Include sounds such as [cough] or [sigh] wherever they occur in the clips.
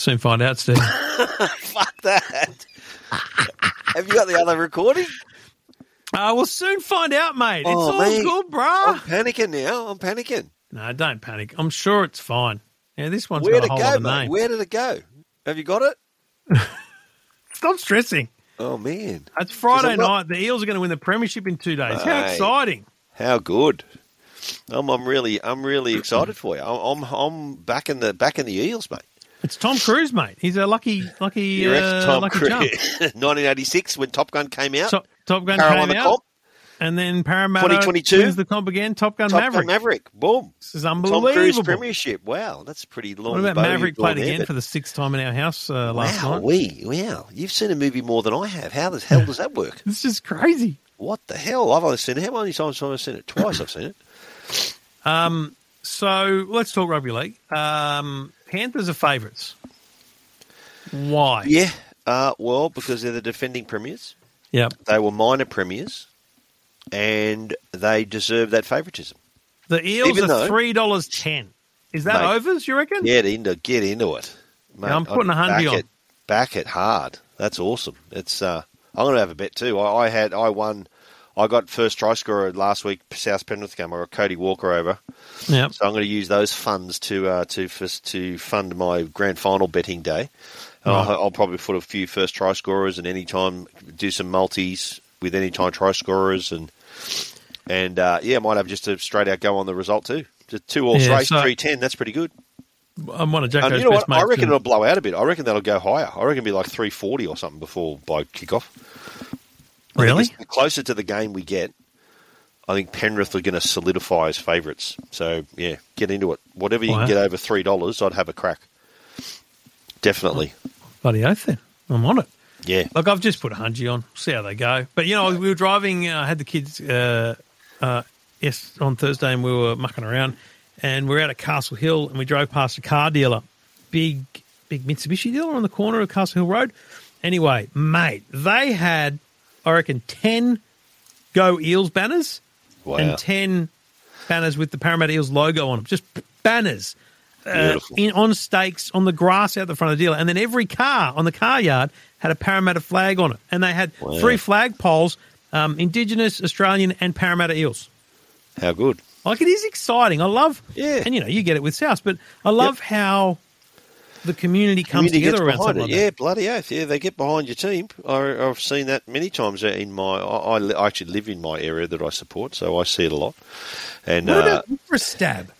Soon find out, Steve. [laughs] Fuck that. Have you got the other recording? Uh, we'll soon find out, mate. It's Oh, all mate. good, I'm panicking now. I'm panicking. No, don't panic. I'm sure it's fine. Yeah, this one's Where got a whole go, other mate? name. Where did it go? Have you got it? [laughs] Stop stressing. Oh man, It's Friday not- night. The Eels are going to win the premiership in two days. How exciting! how good! I'm, I'm really, I'm really excited for you. I'm, I'm, I'm back in the back in the Eels, mate. It's Tom Cruise, mate. He's a lucky, lucky, You uh, Tom lucky Cruise? [laughs] 1986 when Top Gun came out. Top, Top Gun Carol came out, comp. and then Paramount 2022? wins the comp again. Top Gun Top Maverick. Gun Maverick. Boom. This is Tom Cruise unbelievable. Premiership. Wow, that's pretty long. What about Maverick played there, again but- for the sixth time in our house uh, last wow, night? we wow. You've seen a movie more than I have. How the hell does that work? [laughs] It's just crazy. What the hell? I've only seen it. How many times have I seen it? Twice. I've seen it. Um, so let's talk rugby league. Um, Panthers are favourites. Why? Yeah. Uh, well, because they're the defending premiers. Yep. They were minor premiers, and they deserve that favouritism. The Eels Even are though- three dollars ten. Is that Mate. overs? You reckon? Get into get into it. Mate, Yeah, I'm putting a hundred back on. It, back it hard. That's awesome. It's. Uh, I'm going to have a bet too. I, I had. I won. I got first try scorer last week. South Penrith game. I got Cody Walker over. So I'm going to use those funds to uh, to to fund my grand final betting day. And Right. I'll, I'll probably put a few first try scorers and any time do some multis with any time try scorers and and uh, yeah, I might have just a straight out go on the result too. Just two all Yeah, race so- three ten. That's pretty good. I'm one of Jacko's And you know best what? I reckon and- it'll blow out a bit. I reckon that'll go higher. I reckon it'll be like three forty or something before by kickoff. I Really? the closer to the game we get, I think Penrith are going to solidify as favourites. So yeah, get into it. Whatever you Wow. can get over three dollars, I'd have a crack. Definitely, Bloody oath then. I'm on it. yeah. Look, I've just put a hundred on. See how they go. But you know, we were driving. I uh, had the kids uh, uh, yes on Thursday, and we were mucking around, and we are out at Castle Hill, and we drove past a car dealer, big big Mitsubishi dealer on the corner of Castle Hill Road. Anyway, mate, they had I reckon ten Go Eels banners Wow, and ten banners with the Parramatta Eels logo on them. Just banners. Uh, in on stakes on the grass out the front of the dealer, and then every car on the car yard had a Parramatta flag on it, and they had Wow. three flag poles, um, Indigenous, Australian, and Parramatta Eels. how good. Like it is exciting. I love, Yeah. and you know you get it with South, but I love how the community comes Community together around something it. like yeah, bloody oath. Yeah, they get behind your team. I, I've seen that many times in my. I, I actually live in my area that I support, so I see it a lot. And What uh, about for stab?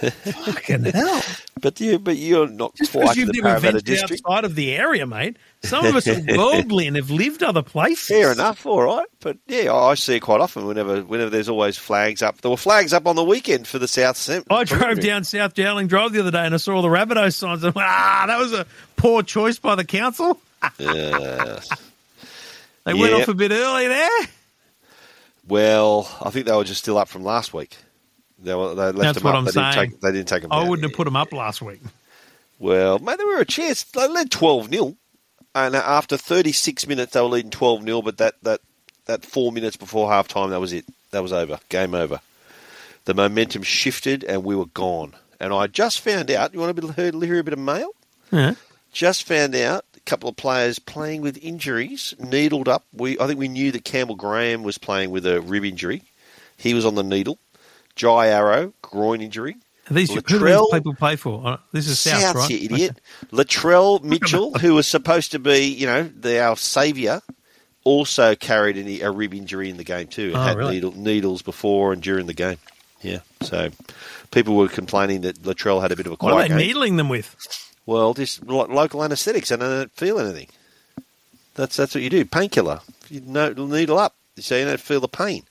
Fucking hell! [laughs] but you, but you're not Just quite because you've the never Parramatta ventured district. outside of the area, mate. Some of us are [laughs] worldly and have lived other places. Fair enough, all right. But yeah, I see it quite often. Whenever, whenever there's always flags up. There were flags up on the weekend for the South. Sem- I drove down South Dowling Drive the other day and I saw all the Rabbitohs signs. And went, ah, that was a poor choice by the council. [laughs] Yeah. They went off a bit early there. well, I think they were just still up from last week. They, were, they left That's them what up. I'm they saying. Didn't take, they didn't take them. I down. wouldn't have put them up last week. Well, mate, they were a chance. They led 12 0. And after 36 minutes, they were leading 12 0. But that, that, that four minutes before half time, that was it. That was over. Game over. The momentum shifted and we were gone. And I just found out. You want to hear, hear a bit of mail? Yeah. Just found out a couple of players playing with injuries, needled up. We I think we knew that Campbell Graham was playing with a rib injury. He was on the needle. Jai Arrow, groin injury. Are These who do these people play for? Uh, This is South, South, right? you idiot. Latrell Mitchell, who was supposed to be, you know, the, our saviour, also carried an, a rib injury in the game too. Oh, had really? needle, needles before and during the game. Yeah. So people were complaining that Latrell had a bit of a What are they game. needling them with? Well, just lo- local anaesthetics and I don't feel anything. That's that's what you do. Painkiller. You no, needle up so you don't feel the pain.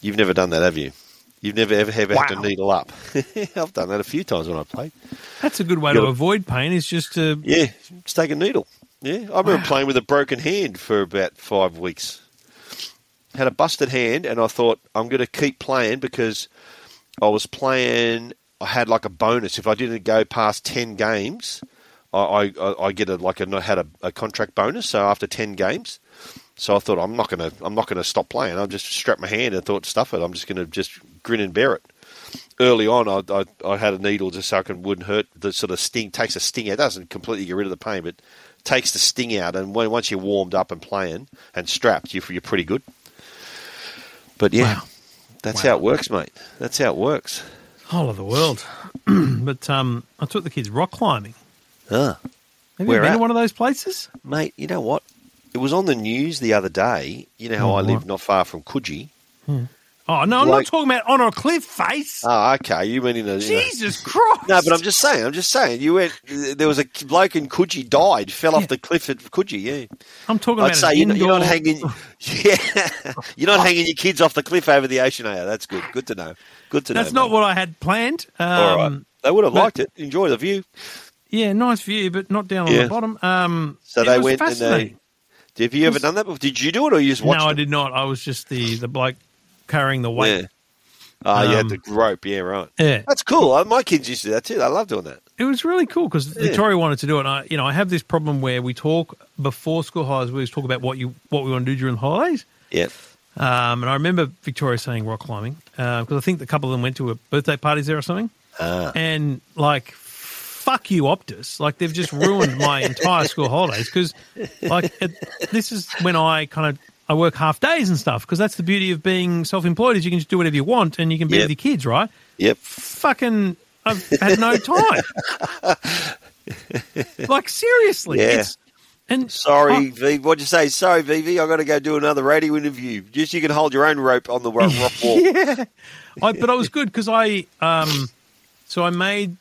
You've never done that, have you? You've never ever, ever had to needle up. [laughs] I've done that a few times when I played. That's a good way to gotta- avoid pain. Is just to Yeah, just take a needle. Yeah, I remember playing with a broken hand for about five weeks. Had a busted hand, and I thought I'm going to keep playing because I was playing. I had like a bonus if I didn't go past ten games. I I, I get a like a had a, a contract bonus. So after ten games, so I thought I'm not going to I'm not going to stop playing. I just strapped my hand and thought stuff it. I'm just going to just grin and bear it. early on, I, I, I had a needle just so I can wouldn't hurt the sort of sting. Takes a sting out. It doesn't completely get rid of the pain, but takes the sting out. And when, once you're warmed up and playing and strapped, you're, you're pretty good. But yeah, Wow. that's Wow. how it works, mate. That's how it works. Whole of the world. [clears throat] but um, I took the kids rock climbing. Ah. Have Where you been at? to one of those places? Mate, you know what? It was on the news the other day. You know how Oh, I live not far from Coogee. Oh no, I'm Like- not talking about on a cliff face. Oh, okay. You mean in a. in a- Jesus [laughs] Christ! no, but I'm just saying. I'm just saying. You went. There was a bloke in Coogee died, fell Yeah. off the cliff at Coogee. Yeah, I'm talking I'd about say an you're not, you're not hanging. [laughs] Yeah, [laughs] you're not hanging your kids off the cliff over the ocean. Are you? That's good. Good to know. Good to know. That's not mate. what I had planned. Um, All right. They would have but- liked it. Enjoy the view. Yeah, nice view, but not down on Yeah. the bottom. Um, So it they was went and they. Have you ever done that before? Did you do it or you just watched No, I did not. I was just the the bloke carrying the weight. Yeah. Oh, you had Um, the rope. Yeah, right. Yeah. That's cool. Uh, My kids used to do that too. They love doing that. It was really cool because Yeah. Victoria wanted to do it. And I, you know, I have this problem where we talk before school holidays. We always talk about what you what we want to do during the holidays. Yep. Um, and I remember Victoria saying rock climbing because I think a couple of them went to a birthday parties there or something. Ah. And like, fuck you, Optus! Like they've just ruined my [laughs] entire school holidays because, like, it, this is when I kind of I work half days and stuff because that's the beauty of being self-employed is you can just do whatever you want and you can be Yep. with your kids, right? Yep. Fucking, I've had no time. [laughs] like seriously, Yeah. it's and Sorry, I- V. What'd you say? Sorry, VV. I got to go do another radio interview. Just you can hold your own rope on the ro- rock [laughs] wall. yeah. I, but I was good because I, um, so I made,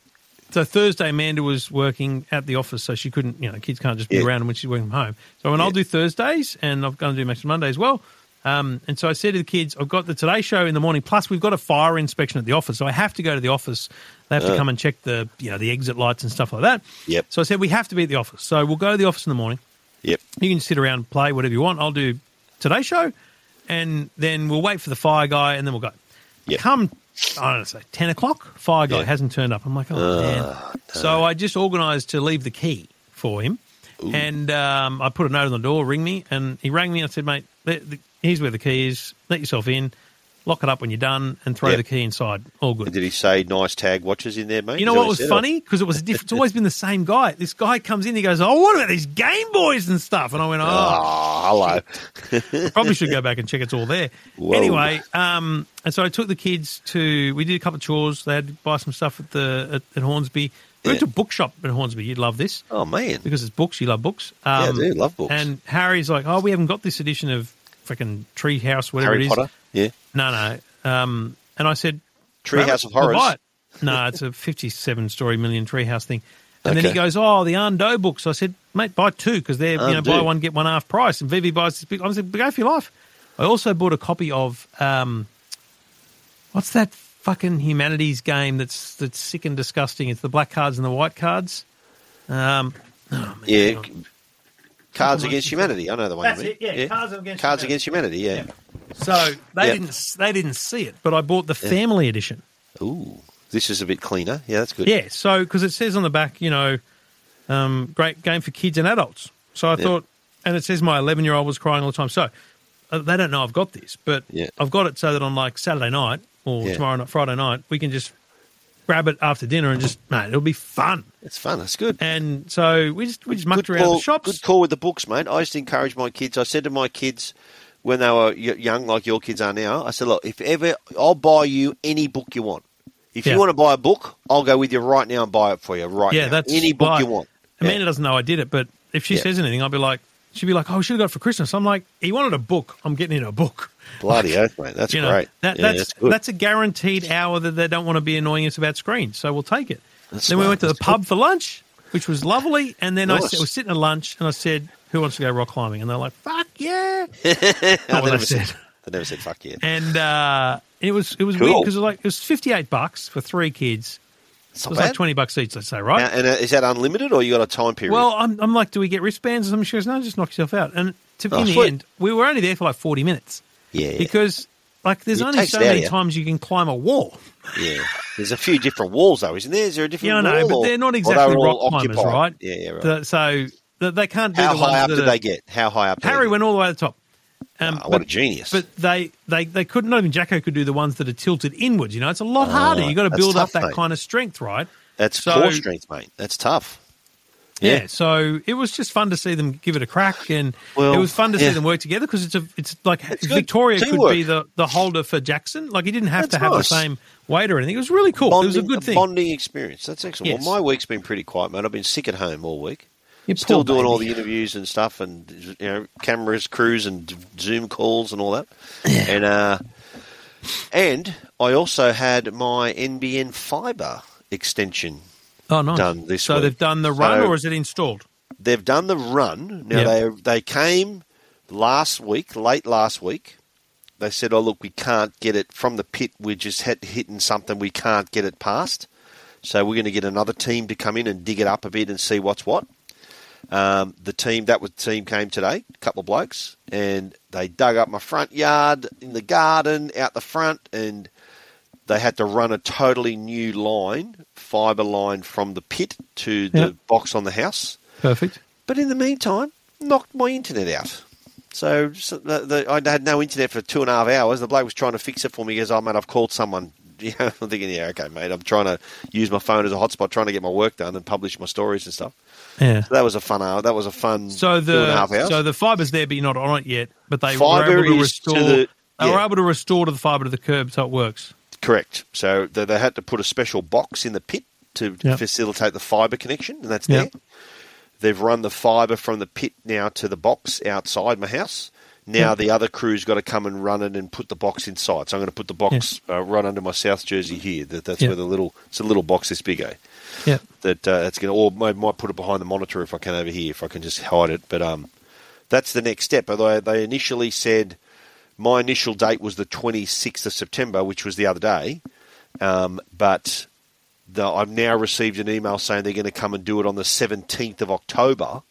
so Thursday Amanda was working at the office, so she couldn't, you know, kids can't just be Yeah. around when she's working from home. So when I'll do Thursdays and I'm going to do Maximum Monday as well. Um, and so I said to the kids, I've got the Today Show in the morning, plus we've got a fire inspection at the office. So I have to go to the office. They have to come and check the, you know, the exit lights and stuff like that. Yep. So I said, we have to be at the office. So we'll go to the office in the morning. Yep. You can sit around, play whatever you want. I'll do Today Show, and then we'll wait for the fire guy, and then we'll go. Yep. Come, I don't know, say ten o'clock. Fire guy Yeah. hasn't turned up. I'm like, oh man. So I just organised to leave the key for him, and um, I put a note on the door, ring me, and he rang me. and I said, mate, the, the, here's where the key is. Let yourself in. Lock it up when you're done, and throw Yep. the key inside. All good. And did he say nice tag watches in there, mate? You know Is what was funny? Because it was a different. It's always been the same guy. This guy comes in, he goes, "Oh, what about these Game Boys and stuff?" And I went, "Oh, Oh, hello. probably should go back and check it's all there." Whoa. Anyway, um, and so I took the kids to. We did a couple of chores. They had to buy some stuff at the at, at Hornsby. We went to a bookshop at Hornsby. You'd love this Oh, man. because it's books. You love books. Yeah, I Um, do. Love books. And Harry's like, "Oh, we haven't got this edition of freaking Treehouse, whatever Harry it is." Potter. Yeah. No, no. Um, and I said, "Grab Treehouse of Horrors. No, it's a 57 story million treehouse thing. And then he goes, "Oh, the Arndo books." I said, "Mate, buy two because they're you know buy one get one half price." And Vivi buys this big. I said, "Go for your life." I also bought a copy of um, what's that fucking humanities game that's that's sick and disgusting? It's the black cards and the white cards. Um, oh, man, Yeah. Cards Against Humanity. I know the one. That's you mean. it, yeah, Cards Against Cards Humanity. Against Humanity. Yeah. So they Yep. didn't they didn't see it, but I bought the family edition. Ooh, this is a bit cleaner. Yeah, that's good. Yeah, so because it says on the back, you know, um, great game for kids and adults. So I Yeah. thought, and it says my 11 year old was crying all the time. So uh, they don't know I've got this, but Yeah. I've got it so that on like Saturday night or Yeah. tomorrow night, Friday night, we can just grab it after dinner and just, mate, it'll be fun. It's fun. That's good. And so we just we just mucked good around call, the shops. Good call with the books, mate. I used to encourage my kids. I said to my kids when they were young, like your kids are now, I said, look, if ever, I'll buy you any book you want. If Yeah. you want to buy a book, I'll go with you right now and buy it for you right Yeah, now. that's any book you want. Amanda Yeah. doesn't know I did it, but if she Yeah. says anything, I'll be like, she'd be like, oh, we should have got it for Christmas. I'm like, he wanted a book. I'm getting him a book. Bloody oath, mate. That's you know, great. That, that's that's good. that's a guaranteed hour that they don't want to be annoying us about screens, so we'll take it. That's then we went to the That's pub for lunch, which was lovely, and then I was sitting at lunch, and I said, "Who wants to go rock climbing?" And they're like, "Fuck yeah!" [laughs] No, they what I never said. said. They never said fuck yeah. And uh, it was it was Cool. weird because it was like it was fifty eight bucks for three kids. It's It was bad. like twenty bucks each, let's say, right? Now, and uh, is that unlimited or you got a time period? Well, I'm, I'm like, do we get wristbands or something? She goes, no, just knock yourself out. And to, Oh, in the end, we were only there for like 40 minutes yeah, yeah, because, like, there's It only so it out of many you. times you can climb a wall. yeah. There's a few different walls though, isn't there? Is there a different Yeah, I know, wall? but or- they're not exactly they're rock climbers, occupied? right? Yeah, yeah, right. The- so the, they can't do How the high up did they get? How high up? Harry went all the way to the top. Um, Oh, what a genius! But they, they, they couldn't, not even Jacko could do the ones that are tilted inwards. You know, it's a lot harder. You've got to Oh, build up that mate. kind of strength, right? That's so- core strength, mate. That's tough. Yeah. So it was just fun to see them give it a crack, and Well, it was fun to yeah. see them work together because it's a, it's like It's Victoria could be the, the holder for Jackson. Like he didn't have That's to have nice. the same weight or anything. It was really cool. it was a good thing. bonding experience. That's excellent. Yes. Well, my week's been pretty quiet, mate. I've been sick at home all week. You Still doing all the interviews and stuff, and you know, cameras, crews, and Zoom calls and all that. And uh, and I also had my NBN fibre extension. Oh, nice. done this so week. they've done the run, So- or is it installed? They've done the run. Now Yep. they they came last week, late last week. They said, "Oh look, we can't get it from the pit. We're just had hitting something. We can't get it past. So we're going to get another team to come in and dig it up a bit and see what's what." Um, the team that was team came today, a couple of blokes, and they dug up my front yard in the garden out the front, and they had to run a totally new line, fibre line from the pit to the Yep. box on the house. Perfect. But in the meantime, knocked my internet out. So, so the, the, I had no internet for two and a half hours. The bloke was trying to fix it for me. He goes, "Oh mate, I've called someone." [laughs] Yeah, I'm thinking, yeah, okay, mate. I'm trying to use my phone as a hotspot, trying to get my work done and publish my stories and stuff. Yeah. So that was a fun hour. That was a fun So two and a half the hours. so the fiber's there, but you're not on it yet. But they were able to restore. to the- They were able to restore to the fiber to the curb, so it works. Correct. So they, they had to put a special box in the pit to Yep. facilitate the fibre connection, and that's Yep. there. They've run the fibre from the pit now to the box outside my house. Now Yep. the other crew's got to come and run it and put the box inside. So I'm going to put the box uh, right under my South Jersey here. That, that's where the little it's a little box this big, eh? Yeah. That uh, that's going to, or I might put it behind the monitor if I can over here, if I can just hide it. But um, that's the next step. Although they initially said my initial date was the 26th of September, which was the other day. Um, but the, I've now received an email saying they're going to come and do it on the 17th of October,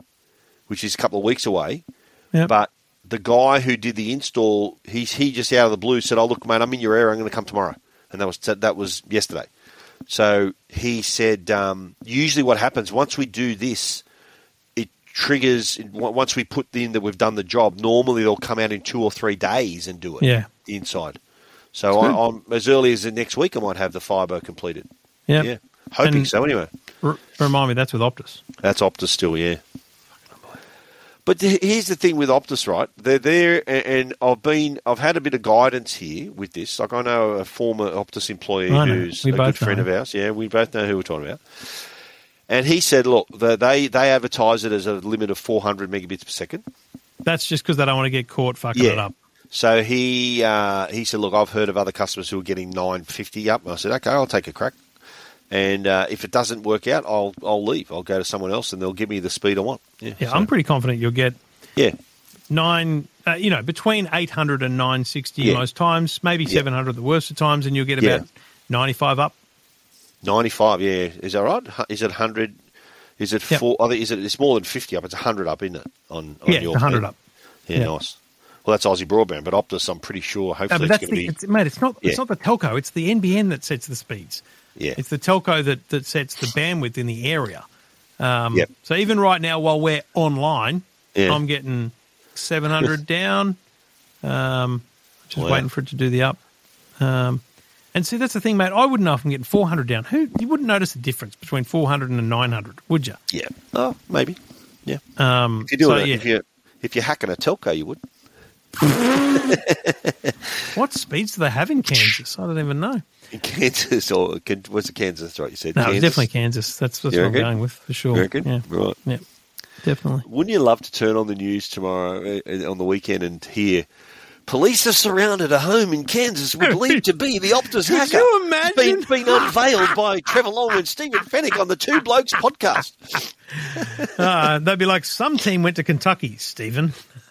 which is a couple of weeks away. Yep. But the guy who did the install, he he just out of the blue said, "Oh look, mate, I'm in your area. I'm going to come tomorrow," and that was that was yesterday. So he said, um, usually what happens once we do this, triggers once we put in that we've done the job. Normally they'll come out in two or three days and do it. Yeah. inside. So I, I'm as early as the next week, I might have the fibre completed. Yeah. Yeah, hoping And- so. Anyway, R- remind me, that's with Optus. that's Optus still, yeah. But th- here's the thing with Optus, right? They're there, a- and I've been, I've had a bit of guidance here with this. Like I know a former Optus employee who's a good friend know. of ours. Yeah, we both know who we're talking about. And he said, look, the, they they advertise it as a limit of 400 megabits per second. That's just because they don't want to get caught fucking Yeah. it up. So he uh, he said, look, I've heard of other customers who are getting 950 up. And I said, okay, I'll take a crack. And uh, if it doesn't work out, I'll I'll leave. I'll go to someone else, and they'll give me the speed I want. Yeah, Yeah, so- I'm pretty confident you'll get yeah. nine, uh, you know, between 800 and 960 Yeah. most times, maybe Yeah. 700 the worst of times, and you'll get about 95 up. 95, yeah. Is that right? Is it 100? Is it Yep. four? I think is it? It's more than 50 up. It's 100 up, isn't it? On, on Yeah, your 100 plan? up. Yeah, Yeah. nice. Well, that's Aussie broadband, but Optus, I'm pretty sure. No, Hopefully, but it's going to be. it's, mate. It's not. Yeah. It's not the telco. It's the NBN that sets the speeds. Yeah, It's the telco that, that sets the bandwidth in the area. Um, Yep. So even right now, while we're online, Yeah. I'm getting 700 down. Um, just Wow. waiting for it to do the up. Um, and see, that's the thing, mate. I wouldn't know if I'm getting 400 down. Who you wouldn't notice the difference between 400 and 900, would you? yeah. Oh, maybe. Yeah. Um, If you're doing so, it, yeah. if you if you're hacking a telco, you would. [laughs] What speeds do they have in Kansas? I don't even know. In Kansas or what's it? Kansas, right? You said No, Kansas? definitely Kansas. That's, that's what I'm going with for sure. You? Yeah, Right. yeah, definitely. Wouldn't you love to turn on the news tomorrow uh, on the weekend and hear police have surrounded a home in Kansas [laughs] believed to be the Optus Could hacker? you It's imagine? been, been unveiled by Trevor Long and Stephen Fenech on the Two Blokes podcast. [laughs] Uh, they'd be like, some team went to Kentucky, Stephen. [laughs]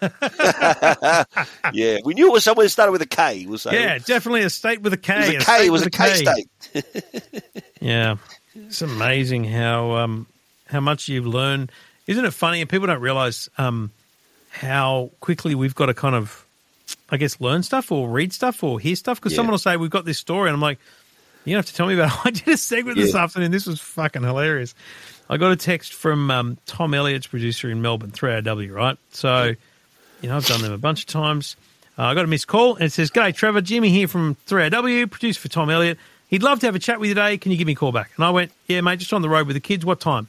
Yeah, we knew it was somewhere that started with a K. We'll say. Yeah, definitely a state with a K. it was a a K. state It was a K state. Yeah, it's amazing how um, how much you've learned. Isn't it funny? And people don't realize um, how quickly we've got to kind of, I guess, learn stuff or read stuff or hear stuff. Because Yeah. someone will say, "We've got this story," and I'm like, "You don't have to tell me about it." [laughs] I did a segment this afternoon. This was fucking hilarious. I got a text from um, Tom Elliott's producer in Melbourne, 3AW, right? So You know, I've done them a bunch of times. Uh, I got a missed call and it says, G'day, Trevor. Jimmy here from 3AW, producer for Tom Elliott. He'd love to have a chat with you today. Can you give me a call back? And I went, Yeah, mate, just on the road with the kids. What time?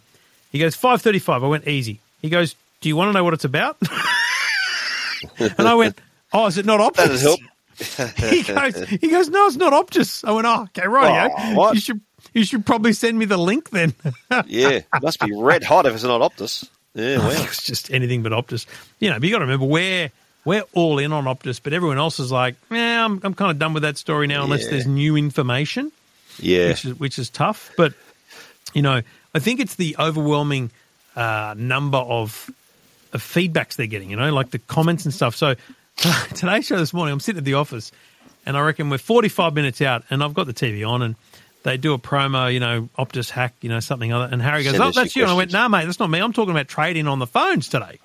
He goes, 5.35. I went, Easy. He goes, Do you want to know what it's about? [laughs] and I went, Oh, is it not Optus? That'd help. [laughs] he goes, he goes, no, it's not Optus. I went, oh, okay, right. Oh? You should, you should probably send me the link then. [laughs] Yeah, must be red hot if it's not Optus. Yeah, well. [laughs] it's just anything but Optus. You know, but you got to remember we're we're all in on Optus, but everyone else is like, yeah, I'm I'm kind of done with that story now, unless Yeah. there's new information, Yeah, which is which is tough. But you know, I think it's the overwhelming uh, number of of feedbacks they're getting. You know, like the comments and stuff. So [laughs] today's show this morning, I'm sitting at the office, and I reckon we're 45 minutes out, and I've got the TV on, and they do a promo, you know, Optus hack, you know, something other. And Harry goes, Send "Oh, that's you." And I went, questions. "No, mate, that's not me. I'm talking about trading on the phones today.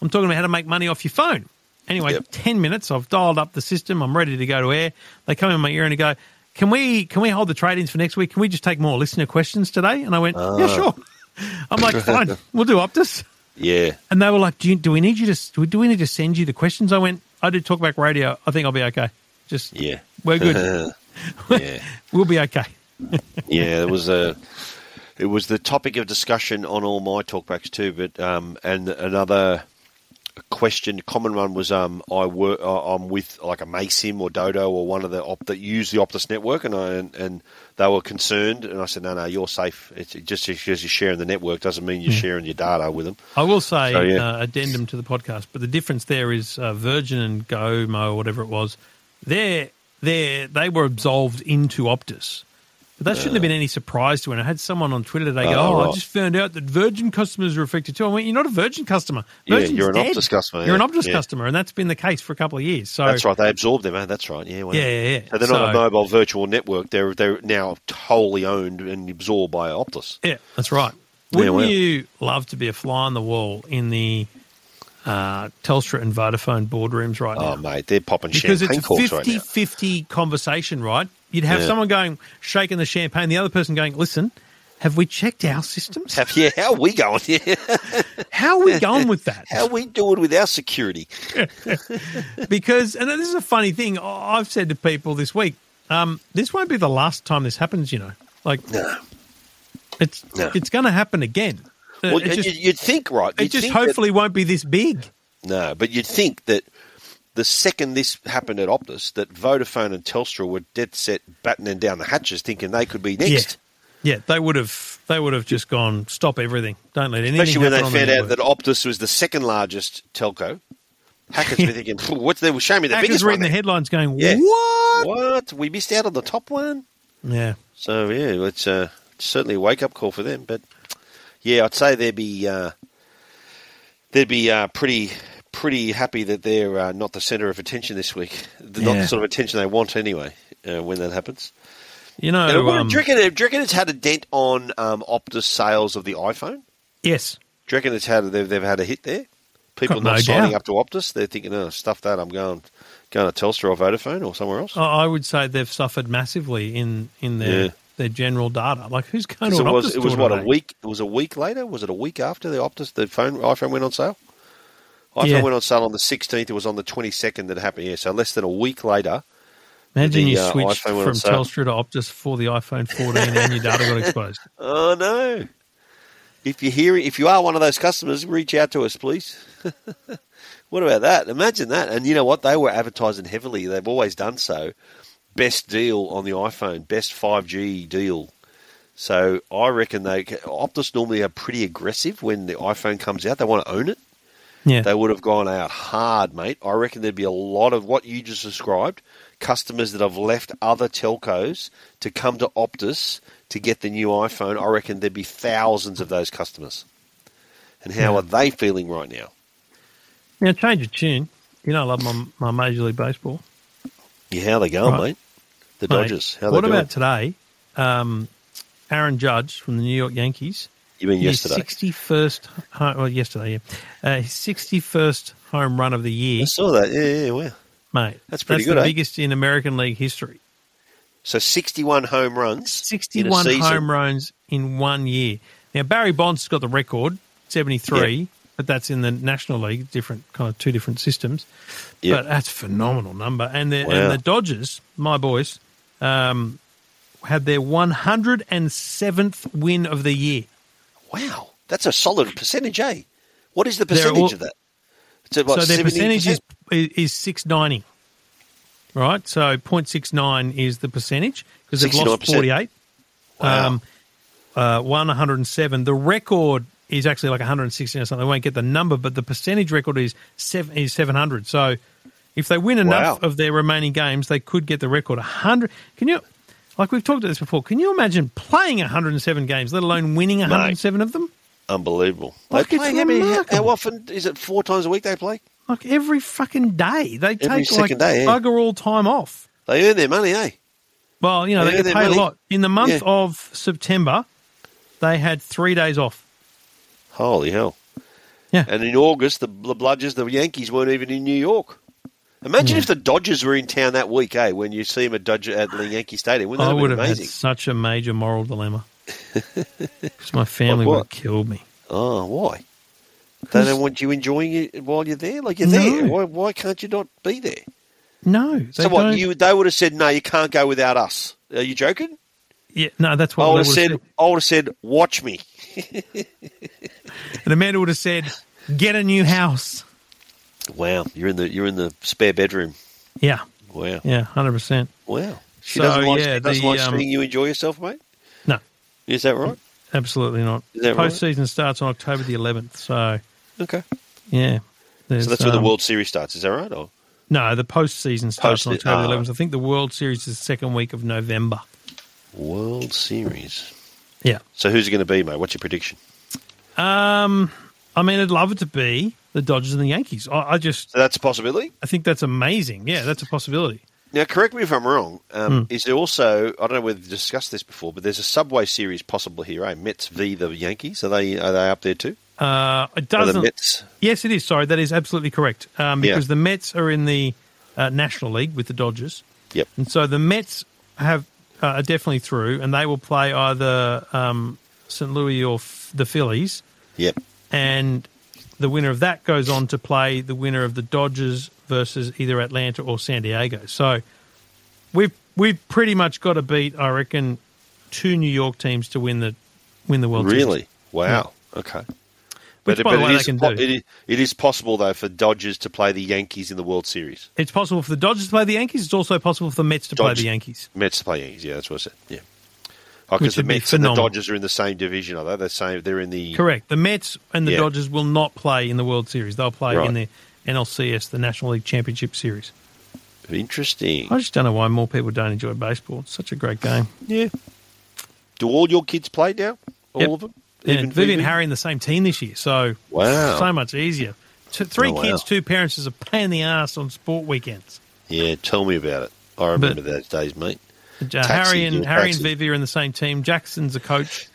I'm talking about how to make money off your phone." Anyway, Yep. 10 minutes. I've dialed up the system. I'm ready to go to air. They come in my ear and they go, "Can we can we hold the trade-ins for next week? Can we just take more listener questions today?" And I went, Ah. "Yeah, sure." I'm like, "Fine, [laughs] we'll do Optus." Yeah. And they were like, do, you, do we need you to do we, do we need to send you the questions? I went, I did talkback radio. I think I'll be okay. Just Yeah. we're good. [laughs] yeah. [laughs] we'll be okay. [laughs] Yeah, it was a. It was the topic of discussion on all my talkbacks too. But um, and another question, common one was um, I work, I'm with like Amaysim or Dodo or one of the op that use the Optus network, and I and, and they were concerned, and I said, no, no, you're safe. It's just because you're sharing the network doesn't mean you're sharing your data with them. I will say So, yeah. uh, addendum to the podcast, but the difference there is uh, Virgin and Gomo, whatever it was, they they they were absolved into Optus. But that shouldn't have been any surprise to anyone. I had someone on Twitter today go, Oh, "Oh, I just found out that Virgin customers are affected too." I went, "You're not a Virgin customer. Yeah, Virgin's you're an dead. Optus customer, You're an Optus yeah. customer, and that's been the case for a couple of years." So That's right. They absorbed them. Eh? That's right. Yeah. wow. Yeah, yeah, yeah. So they're not a mobile virtual network. They're they're now wholly owned and absorbed by Optus. Yeah, that's right. Yeah, Wouldn't well. you love to be a fly on the wall in the uh, Telstra and Vodafone boardrooms right now? Oh, mate, they're popping because champagne it's corks 50 right now. 50 conversation, right? You'd have Yeah. someone going, shaking the champagne, the other person going, listen, have we checked our systems? Have- yeah, how are we going? Yeah. [laughs] How are we going with that? How are we doing with our security? [laughs] because, and this is a funny thing, I've said to people this week, um, this won't be the last time this happens, you know. Like, No. it's No. it's going to happen again. Uh, Well, just, you- you'd think, right? it you'd just think that- hopefully won't be this big. no, but you'd think that the second this happened at Optus, that Vodafone and Telstra were dead set battening down the hatches, thinking they could be next. Yeah, they would have. They would have just gone stop everything. Don't let anything. Especially when they happen on the found out that Optus was the second largest telco. Hackers [laughs] were thinking, "Phew, "What's they? showing me the Hackers biggest reading one." the headlines, going, Yeah. "What?" What? We missed out on the top one. Yeah, So yeah, it's uh, certainly a wake up call for them. But yeah, I'd say they'd be uh, they'd be uh, pretty pretty happy that they're uh, not the centre of attention this week. [laughs] Not the sort of attention they want anyway uh, when that happens. you know. What- um, do, you reckon, do you reckon it's had a dent on um, Optus sales of the iPhone? yes, Do you reckon it's had they've, they've had a hit there? People Got not no signing doubt. up to Optus, they're thinking, "Oh, stuff that. I'm going going to Telstra or Vodafone or somewhere else." I would say they've suffered massively in in their Yeah. their general data. Like, who's going to it was Optus it was what a week. It was a week later. Was it a week after the Optus the phone iPhone went on sale? iPhone Yeah. went on sale on the 16th. It was on the 22nd that happened. Yeah, so less than a week later. Imagine the, you uh, switched went from. Telstra to Optus for the iPhone 14 and your data got exposed. [laughs] Oh no! If you hear, if you are one of those customers, reach out to us, please. [laughs] what about that? Imagine that. And you know what? They were advertising heavily. They've always done so. Best deal on the iPhone. Best 5G deal. So I reckon they Optus normally are pretty aggressive when the iPhone comes out. They want to own it. Yeah, they would have gone out hard, mate. I reckon there'd be a lot of what you just described customers that have left other telcos to come to Optus to get the new iPhone. I reckon there'd be thousands of those customers. And how Yeah. are they feeling right now? Now, Change of tune. You know, I love my, my Major League Baseball. Yeah, how they going, Right. mate? The Mate, Dodgers. How what they doing? about today? Um, Aaron Judge from the New York Yankees. You mean yesterday? 61st, home, well, yesterday, yeah. Uh, his 61st home run of the year, I saw that. Yeah, yeah, wow. mate. That's pretty the good, eh? biggest in American League history. So 61 home runs. 61 home runs in one year. Now, Barry Bonds has got the record, 73. but that's in the National League, different kind of two different systems. Yep. But that's a phenomenal number. And the Wow. and the Dodgers, my boys, um, had their 107th win of the year. Wow, that's a solid percentage, eh? What is the percentage all- of that? At, what, so their 70%? percentage is is six ninety, right? So 0.69 is the percentage because they've lost 69%. forty eight. Wow. Um, uh, one hundred and seven. The record is actually like one hundred and sixteen or something. I won't get the number, but the percentage record is seven is seven hundred. So if they win enough Wow. of their remaining games, they could get the record. hundred. Can you? Like we've talked about this before. Can you imagine playing 107 games, let alone winning 107 of them? Unbelievable. They Like, it's how, how, remarkable. how often? Is it four times a week they play? Like every fucking day, they take like day, yeah. bugger all time off. They earn their money, eh? Well, you know, they Yeah, get paid a lot. In the month Yeah. of September, they had three days off. Holy hell. Yeah. And in August, the, the Bludgers, the Yankees weren't even in New York. Imagine if the Dodgers were in town that week, eh? When you see them at, Dodger, at the Yankee Stadium. Wouldn't that I have would have amazing? had such a major moral dilemma. [laughs] Because my family Like would have killed me. Oh, why? They don't want you enjoying it while you're there? Like, you're No. there. Why, why can't you not be there? No. They so what? don't- You They would have said, no, you can't go without us. Are you joking? Yeah, no, that's what I would have have said, I would have said, watch me. And Amanda would have said, get a new house. Wow, you're in the you're in the spare bedroom. Yeah, Wow, yeah, 100%. wow. She So, doesn't like, yeah, doesn't the, like um, seeing you enjoy yourself, mate. No, Is that right? absolutely not. Is that right? Starts on October the 11th. So, Okay. yeah. So that's when the um, World Series starts. Is that right? Or No, the postseason starts on Post- October ah. 11th. I think the World Series is the second week of November. World Series. Yeah. So who's it going to be, mate? What's your prediction? Um, I mean, I'd love it to be the Dodgers and the Yankees. I, I just, So that's a possibility. I think that's amazing. Yeah, that's a possibility. Now, correct me if I'm wrong. Um, Is there also? I don't know whether we've discussed this before, but there's a Subway Series possible here. Eh? Mets v the Yankees. Are they are they up there too? Uh, it doesn't. Yes, it is. Sorry, that is absolutely correct. Um, Yeah. because the Mets are in the uh, National League with the Dodgers, Yep. and so the Mets have uh, are definitely through, and they will play either um, St. Louis or f- the Phillies, Yep. and the winner of that goes on to play the winner of the Dodgers versus either Atlanta or San Diego. So we've we've pretty much got to beat, I reckon, two New York teams to win the win the World Series. Really? Wow. Okay. Which, but by but the way, it they is can po- do. it is- it is possible though for Dodgers to play the Yankees in the World Series. It's possible for the Dodgers to play the Yankees. It's also possible for the Mets to play the Yankees. Mets to play Yankees. Yeah, that's what I said. Yeah. Oh, because the Mets and the. Dodgers are in the same division, are they? They're same. They're in the Correct. The Mets and the Yeah. Dodgers will not play in the World Series. They'll play Right. in the NLCS, the National League Championship Series. interesting. I just don't know why more people don't enjoy baseball. It's such a great game. Yeah. Do all your kids play now? All Yep. of them? Yeah, Even and Vivian Vivi? Harry in the same team this year, so Wow. so much easier. T- three Oh, wow. kids, two parents is a pain in the ass on sport weekends. Yeah, tell me about it. I remember those days, mate. Uh, Taxi, Harry and Harry and. Vivi are in the same team. Jackson's a coach.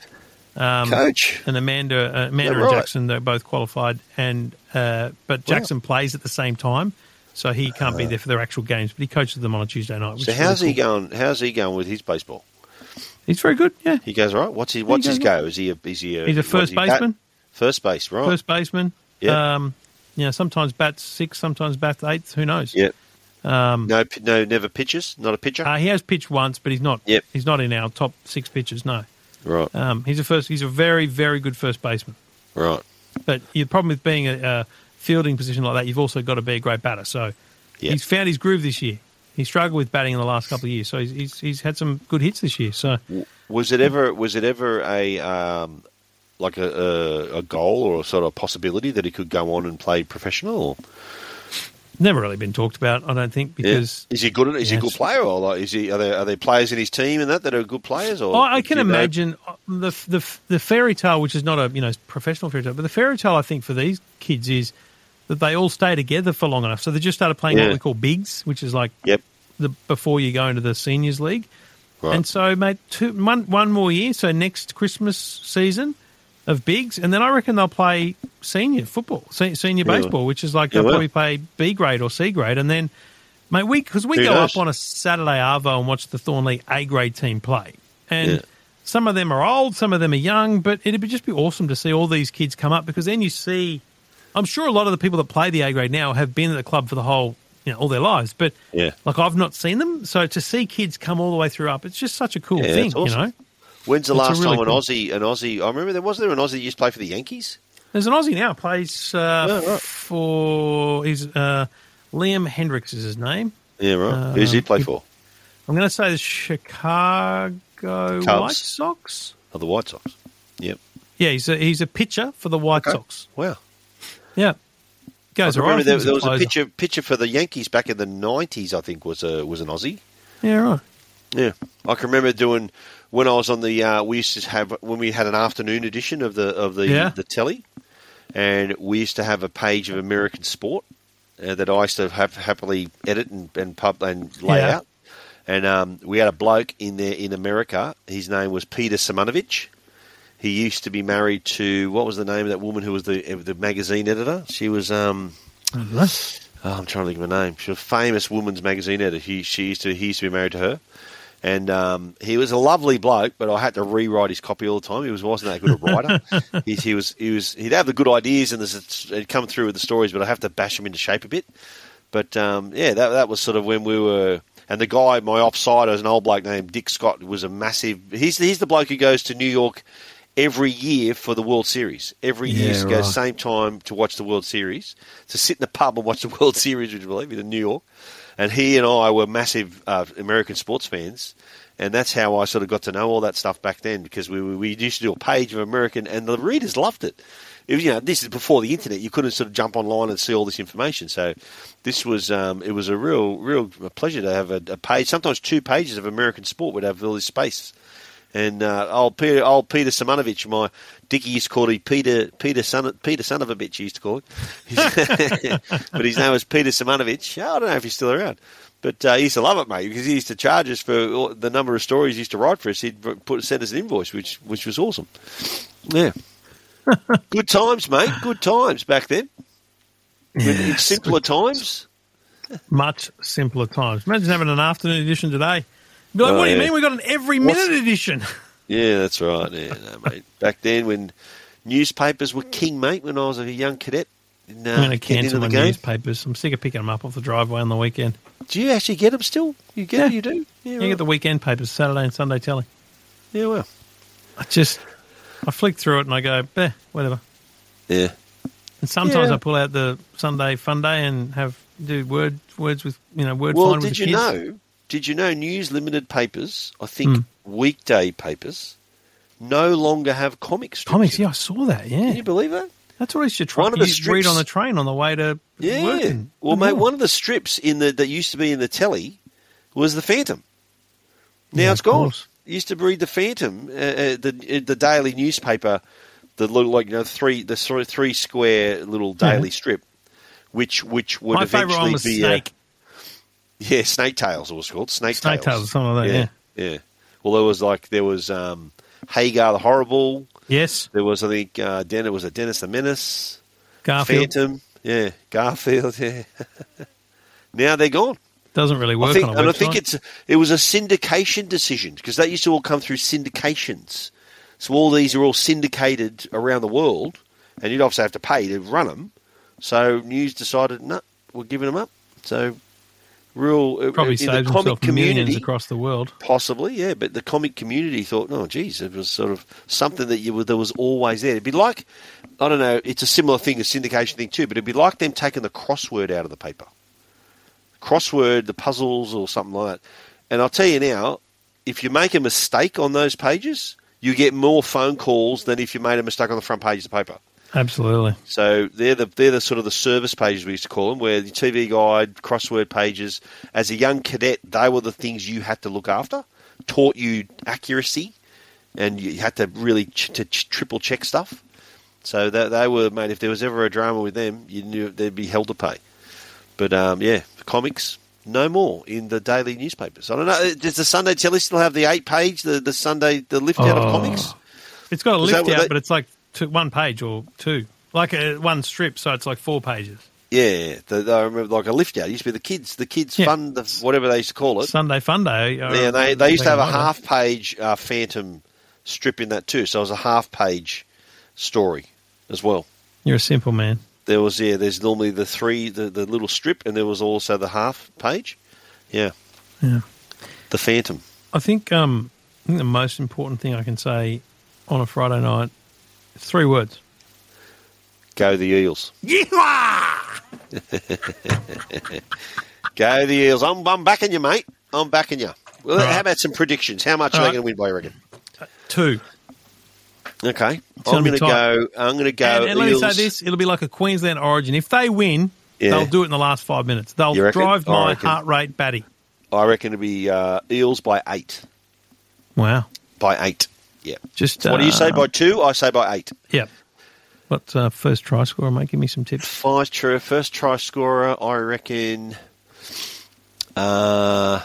Um, Coach. and Amanda, uh, Amanda Yeah, and. Jackson, they're both qualified, and uh, but Jackson plays at the same time, so he can't be there for their actual games, but he coaches them on a Tuesday night. So how's really he cool. going? How's he going with his baseball? He's very good. Yeah, He goes all right. What's he? What's he his go? Is he a? Is he a? he's a first he, bat- baseman. First base, right? First baseman. Yeah. Um, you know, sometimes bats six, sometimes bats eighth. Who knows? Yeah. Um, No, no, never pitches. Not a pitcher. uh, he has pitched once, but he's not. Yep. He's not in our top six pitchers. No. right, Um, he's a first. He's a very, very good first baseman. right. But the problem with being a, a fielding position like that, you've also got to be a great batter. So Yeah. he's found his groove this year. He struggled with batting in the last couple of years, so he's he's, he's had some good hits this year. So Was it ever? Was it ever a um, like a, a, a goal or a sort of possibility that he could go on and play professional? Or, never really been talked about, I don't think, Yeah. because is he good? At, is he a good player, or like, is he? Are there are there players in his team and that that are good players? Or I, I can you know? imagine uh, the the the fairy tale, which is not a you know professional fairy tale, but the fairy tale I think for these kids is that they all stay together for long enough. So they just started playing Yeah. what we call bigs, which is like Yep. the before you go into the seniors league. Right. And so, mate, two, one, one more year. So next Christmas season of bigs, and then I reckon they'll play senior football, se- senior Yeah. baseball, which is like they'll probably play B grade or C grade, and then, mate, we because we Who go knows? up on a Saturday arvo and watch the Thornleigh A grade team play, and. Yeah. Some of them are old, some of them are young, but it'd be just be awesome to see all these kids come up because then you see I'm sure a lot of the people that play the A grade now have been at the club for the whole, you know, all their lives. But Yeah. like I've not seen them, so to see kids come all the way through up, it's just such a cool thing, awesome. you know. When's the It's last really time an cool- Aussie, an Aussie? I remember there wasn't there an Aussie that used to play for the Yankees. There's an Aussie now plays uh, Yeah, right. for he's uh, Liam Hendriks is his name. Yeah, right. Uh, Who's he play for? I'm going to say the Chicago Cubs. White Sox. Oh, the White Sox. Yep. Yeah, he's a he's a pitcher for the White Okay. Sox. Wow. Yeah, I goes right. remember there, there was a pitcher pitcher for the Yankees back in the nineties. I think was a was an Aussie. Yeah, right. Yeah, I can remember doing when I was on the. Uh, we used to have when we had an afternoon edition of the of the Yeah. the telly, and we used to have a page of American sport uh, that I used to have happily edit and and pub and lay Yeah. out. And um, we had a bloke in there in America. His name was Peter Simonovich. He used to be married to what was the name of that woman who was the the magazine editor? She was um, oh, I'm trying to think of her name. She was a famous woman's magazine editor. He she used to he used to be married to her, and um, he was a lovely bloke. But I had to rewrite his copy all the time. He was wasn't that good a writer. [laughs] he, he was he was he'd have the good ideas and it'd come through with the stories, but I have to bash him into shape a bit. But um, yeah, that that was sort of when we were. And the guy, my offside, was an old bloke named Dick Scott. Was a massive. He's he's the bloke who goes to New York every year for the World Series. Every year, Yeah, right. same time to watch the World Series. To sit in the pub and watch the World [laughs] Series, would you believe, in New York. And he and I were massive uh, American sports fans, and that's how I sort of got to know all that stuff back then because we we used to do a page of American, and the readers loved it. It was, you know, this is before the internet. You couldn't sort of jump online and see all this information. So, this was um, it was a real real pleasure to have a, a page. Sometimes two pages of American sport would have all this space. And uh, old Peter, old Peter Simonovich, my Dickie used to call him Peter Peter son Peter son of a bitch. He used to call him, [laughs] but his name was Peter Simonovich. I don't know if he's still around, but uh, he used to love it, mate, because he used to charge us for the number of stories he used to write for us. He'd put send us an invoice, which which was awesome. Yeah, [laughs] good times, mate. Good times back then. In simpler times. Much simpler times. Imagine having an afternoon edition today. Be like, Oh, what do you yeah. mean? We got an every minute edition. [laughs] Yeah, that's right. Yeah, no, mate. Back then, when newspapers were king, mate, when I was a young cadet, uh, I'm going to cancel the my game. newspapers. I'm sick of picking them up off the driveway on the weekend. Do you actually get them still? You get them? You do? Yeah, You right. get the weekend papers, Saturday and Sunday telly. yeah, well, I just, I flick through it and I go, eh, whatever. yeah. And sometimes Yeah. I pull out the Sunday fun day and have do word words with you know word Well, did you kids. know? Did you know News Limited papers? I think Hmm. weekday papers no longer have comic strips. Comics, yeah, I saw that. yeah. Can you believe that? that's what I used to try. One of the strips- read on the train on the way to Yeah. working. Well, mate, yeah. one of the strips in the that used to be in the telly was the Phantom. Now Yeah, it's gone. Used to read the Phantom, uh, uh, the uh, the daily newspaper, the little like you know three the sort of three square little daily strip, which which would My eventually be Snake. Yeah, Snake Tales it was called Snake, Tales. Snake Tales or something like that. Yeah. yeah. Well, there was like there was um, Hagar the Horrible. Yes, There was I think uh, Den- it was a Dennis the Menace. Garfield Phantom, yeah, Garfield, [laughs] yeah. now they're gone. doesn't really work I think, on a and I think it's it was a syndication decision because that used to all come through syndications. So all these are all syndicated around the world, and you'd obviously have to pay to run them. So News decided, no, we're giving them up. So real uh, probably in saves the comic community, across the world. Possibly, yeah. But the comic community thought, no, geez, it was sort of something that you were, that was always there. It'd be like, I don't know, it's a similar thing, a syndication thing too, but it'd be like them taking the crossword out of the paper. Crossword, the puzzles, or something like that. And I'll tell you now, if you make a mistake on those pages, you get more phone calls than if you made a mistake on the front page of the paper. Absolutely. So they're the they're the sort of the service pages we used to call them, where the TV guide, crossword pages. As a young cadet, they were the things you had to look after, taught you accuracy, and you had to really ch- to ch- triple check stuff. So that they were mate. If there was ever a drama with them, you knew they'd be held to pay. But um, yeah, comics no more in the daily newspapers. I don't know. Does the Sunday Telly still have the eight page, the, the Sunday the lift out of Oh. comics? It's got a lift out, they- but it's like two, one page or two, like a one strip, so it's like four pages. Yeah, the, the, I remember like a lift out. It used to be the kids, the kids Yeah. fun, the, whatever they used to call it. Sunday Fun Day. uh, Yeah, they they used to have a half page uh, Phantom strip in that too. So it was a half page story as well. You're a simple man. There was yeah. There's normally the three, the, the little strip, and there was also the half page. Yeah, Yeah. the Phantom. I think um, I think the most important thing I can say on a Friday night three words. Go the Eels. [laughs] Go the Eels. I'm, I'm backing you, mate. I'm backing you. Well, right. how about some predictions? How much All are they right. going to win by? You reckon? Two. Okay, gonna I'm going to go. I'm going to go. and, and let me say this: it'll be like a Queensland Origin. If they win, Yeah. they'll do it in the last five minutes. They'll drive my heart rate batty. I reckon it'll be uh, Eels by eight. Wow. By eight. Yeah. Just what do you say uh, by two? I say by eight. Yeah. What uh, first try scorer, mate? Give me some tips. Five true. First try scorer, I reckon. Uh,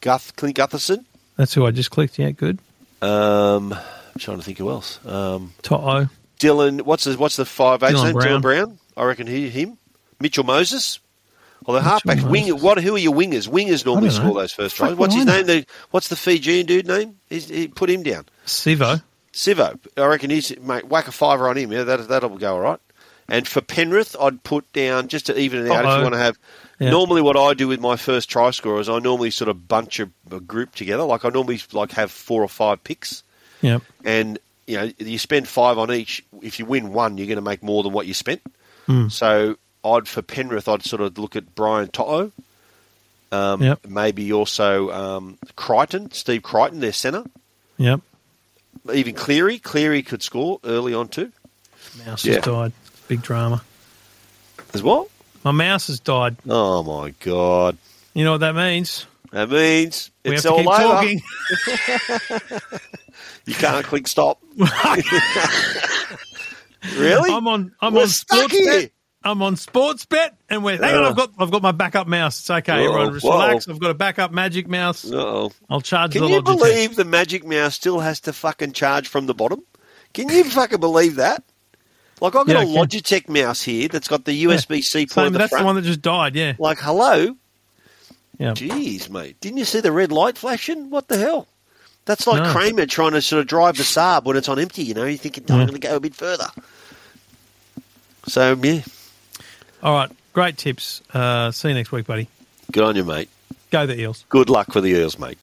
Guth, Clint Gutherson. That's who I just clicked. Yeah, good. Um, I'm trying to think who else. Um, Toto. Dylan. What's the what's the five eight Dylan name? Brown. Dylan Brown. I reckon he him. Mitchell Moses. Well, the halfbacks. Wing. What? Who are your wingers? Wingers normally score those first tries. What's his name? The, what's the Fijian dude name? He's, he put him down. Sivo. Sivo. I reckon he's mate. Whack a fiver on him. Yeah, that that'll go all right. And for Penrith, I'd put down just to even it out. If you want to have. Yeah. Normally, what I do with my first try scorer is I normally sort of bunch a, a group together. Like I normally like have four or five picks, Yep. and you know you spend five on each. If you win one, you're going to make more than what you spent. Hmm. So I'd for Penrith, I'd sort of look at Brian Toto. Um, Yep. Maybe also um, Crichton, Steve Crichton, their centre. Yep. Even Cleary. Cleary could score early on too. Mouse Yeah. has died. Big drama. As well. My mouse has died. Oh my god! You know what that means? That means We it's all over. talking. [laughs] [laughs] You can't click stop. [laughs] really? I'm on. I'm We're on stuck sports here. I'm on Sportsbet, and we're. Hang on, I've got. I've got my backup mouse. It's okay. Whoa, Everyone, just whoa. relax. I've got a backup Magic Mouse. Uh-oh. I'll charge Can the you Logitech. believe the Magic Mouse still has to fucking charge from the bottom? Can you fucking believe that? Like I've got Yeah, a I can. Logitech mouse here that's got the USB C port Same, at the that's front. the one that just died. Yeah. Like hello, Yeah. jeez, mate, didn't you see the red light flashing? What the hell? That's like No. Kramer trying to sort of drive the Saab when it's on empty. You know, you're thinking, oh, I'm Yeah. going to go a bit further. So yeah, All right. Great tips. Uh, see you next week, buddy. good on you, mate. Go the Eels. Good luck for the Eels, mate.